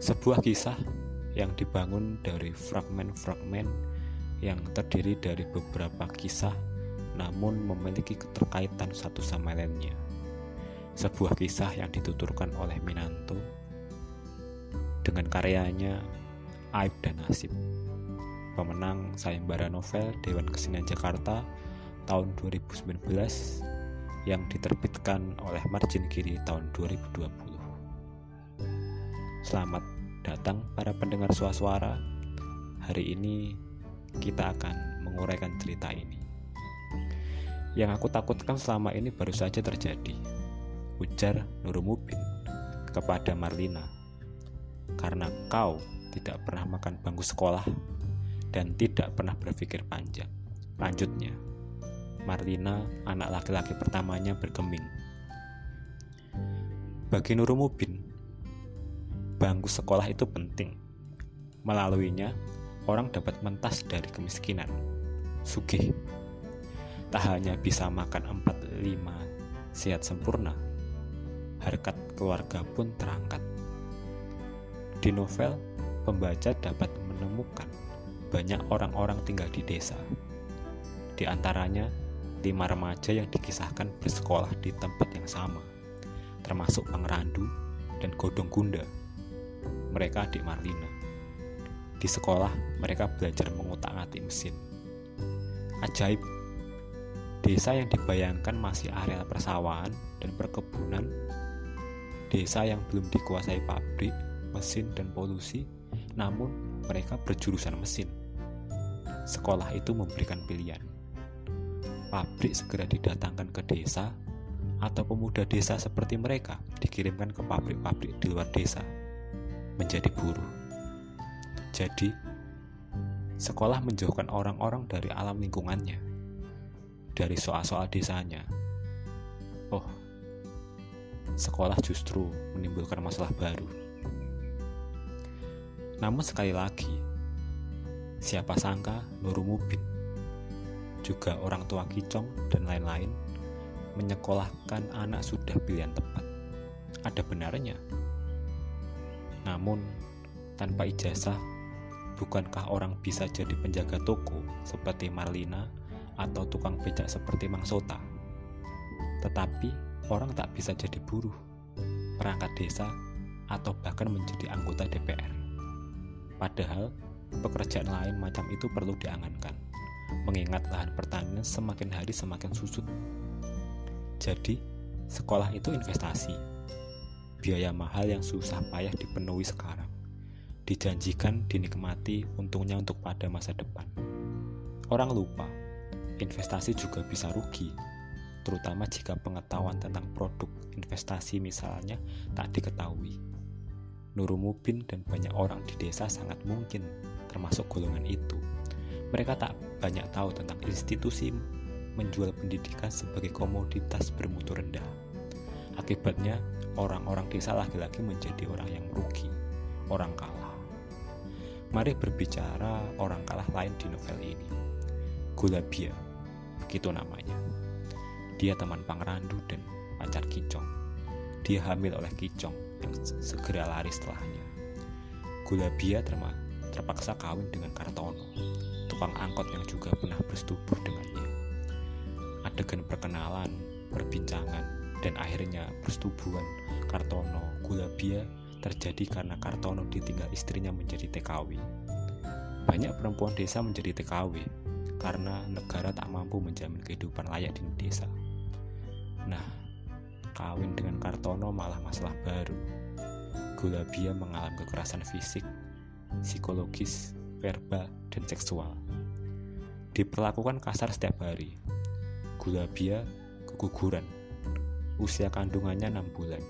Sebuah kisah yang dibangun dari fragmen-fragmen yang terdiri dari beberapa kisah namun memiliki keterkaitan satu sama lainnya. Sebuah kisah yang dituturkan oleh Minanto dengan karyanya Aib dan Nasib. Pemenang sayembara novel Dewan Kesenian Jakarta tahun 2019 yang diterbitkan oleh Margin Kiri tahun 2020. Selamat datang para pendengar suara-suara. Hari ini kita akan menguraikan cerita ini. Yang aku takutkan selama ini baru saja terjadi. Ujar Nurumubin kepada Marlina. Karena kau tidak pernah makan bangku sekolah dan tidak pernah berpikir panjang. Lanjutnya, Marlina, anak laki-laki pertamanya bergeming. Bagi Nurumubin, bangku sekolah itu penting. Melaluinya, orang dapat mentas dari kemiskinan. Sugih. Tak hanya bisa makan 4-5 sehat sempurna, harkat keluarga pun terangkat. Di novel, pembaca dapat menemukan banyak orang-orang tinggal di desa. Di antaranya, lima remaja yang dikisahkan bersekolah di tempat yang sama, termasuk Pangrandu dan Godong Gunda. Mereka adik Marlina. Di sekolah, mereka belajar mengutak-atik mesin. Ajaib, desa yang dibayangkan masih area persawahan dan perkebunan, desa yang belum dikuasai pabrik, mesin, dan polusi, namun mereka berjurusan mesin. Sekolah itu memberikan pilihan pabrik segera didatangkan ke desa, atau pemuda desa seperti mereka dikirimkan ke pabrik-pabrik di luar desa menjadi buruh. Jadi, sekolah menjauhkan orang-orang dari alam lingkungannya, dari soal-soal desanya. Oh, sekolah justru menimbulkan masalah baru. Namun sekali lagi, siapa sangka Nurumubin juga orang tua Kicong dan lain-lain menyekolahkan anak sudah pilihan tepat. Ada benarnya. Namun, tanpa ijazah, bukankah orang bisa jadi penjaga toko seperti Marlina atau tukang becak seperti Mang Sota? Tetapi, orang tak bisa jadi buruh, perangkat desa, atau bahkan menjadi anggota DPR. Padahal, pekerjaan lain macam itu perlu diangankan mengingat lahan pertanian semakin hari semakin susut. Jadi, sekolah itu investasi. Biaya mahal yang susah payah dipenuhi sekarang. Dijanjikan dinikmati untungnya untuk pada masa depan. Orang lupa, investasi juga bisa rugi, terutama jika pengetahuan tentang produk investasi misalnya tak diketahui. Nurumubin dan banyak orang di desa sangat mungkin termasuk golongan itu mereka tak banyak tahu tentang institusi menjual pendidikan sebagai komoditas bermutu rendah. Akibatnya, orang-orang desa lagi-lagi menjadi orang yang merugi, orang kalah. Mari berbicara orang kalah lain di novel ini. Gulabia, begitu namanya. Dia teman Pangrandu dan pacar Kicong. Dia hamil oleh Kicong yang segera lari setelahnya. Gulabia terpaksa kawin dengan Kartono tukang angkot yang juga pernah bersetubuh dengannya. Adegan perkenalan, perbincangan, dan akhirnya persetubuhan Kartono Gulabia terjadi karena Kartono ditinggal istrinya menjadi TKW. Banyak perempuan desa menjadi TKW karena negara tak mampu menjamin kehidupan layak di desa. Nah, kawin dengan Kartono malah masalah baru. Gulabia mengalami kekerasan fisik, psikologis, verbal, dan seksual. Diperlakukan kasar setiap hari. Gulabia keguguran. Usia kandungannya 6 bulan.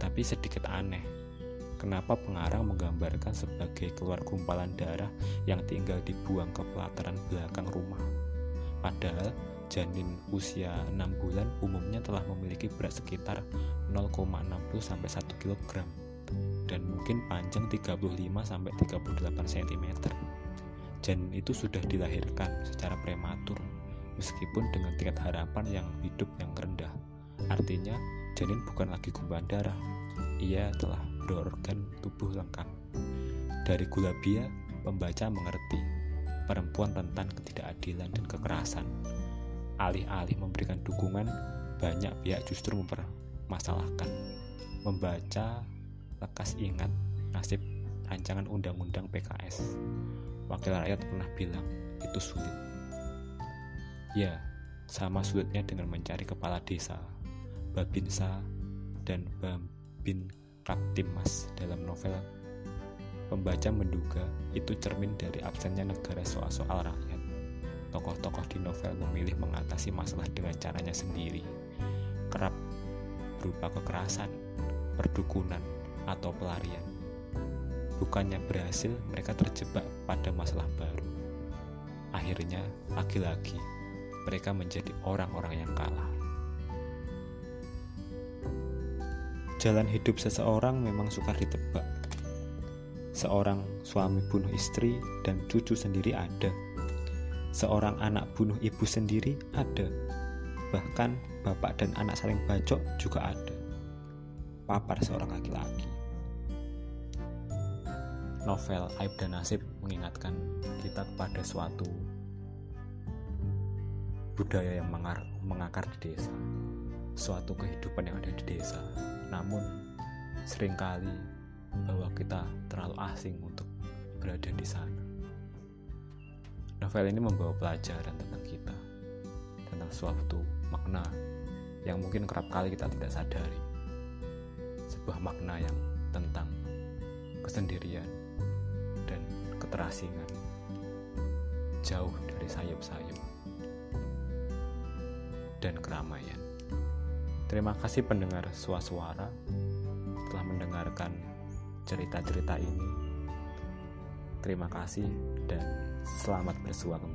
Tapi sedikit aneh, kenapa pengarang menggambarkan sebagai keluar gumpalan darah yang tinggal dibuang ke pelataran belakang rumah. Padahal janin usia 6 bulan umumnya telah memiliki berat sekitar 0,60 sampai 1 kg dan mungkin panjang 35 sampai 38 cm. Janin itu sudah dilahirkan secara prematur meskipun dengan tingkat harapan yang hidup yang rendah. Artinya, janin bukan lagi gumpalan darah. Ia telah berorgan tubuh lengkap. Dari gula bia, pembaca mengerti perempuan rentan ketidakadilan dan kekerasan. Alih-alih memberikan dukungan, banyak pihak justru mempermasalahkan. Membaca lekas ingat nasib rancangan undang-undang PKS. Wakil rakyat pernah bilang, itu sulit. Ya, sama sulitnya dengan mencari kepala desa, babinsa, dan bambin kaptimas dalam novel. Pembaca menduga itu cermin dari absennya negara soal-soal rakyat. Tokoh-tokoh di novel memilih mengatasi masalah dengan caranya sendiri, kerap berupa kekerasan, perdukunan, atau pelarian. Bukannya berhasil, mereka terjebak pada masalah baru. Akhirnya, lagi-lagi, mereka menjadi orang-orang yang kalah. Jalan hidup seseorang memang sukar ditebak. Seorang suami bunuh istri dan cucu sendiri ada. Seorang anak bunuh ibu sendiri ada. Bahkan bapak dan anak saling bacok juga ada. Papar seorang laki-laki novel Aib dan Nasib mengingatkan kita kepada suatu budaya yang mengakar di desa, suatu kehidupan yang ada di desa. Namun, sering kali bahwa kita terlalu asing untuk berada di sana. Novel ini membawa pelajaran tentang kita, tentang suatu makna yang mungkin kerap kali kita tidak sadari. Sebuah makna yang tentang kesendirian, keterasingan jauh dari sayup-sayup dan keramaian. Terima kasih pendengar suara-suara telah mendengarkan cerita-cerita ini. Terima kasih dan selamat bersua kembali.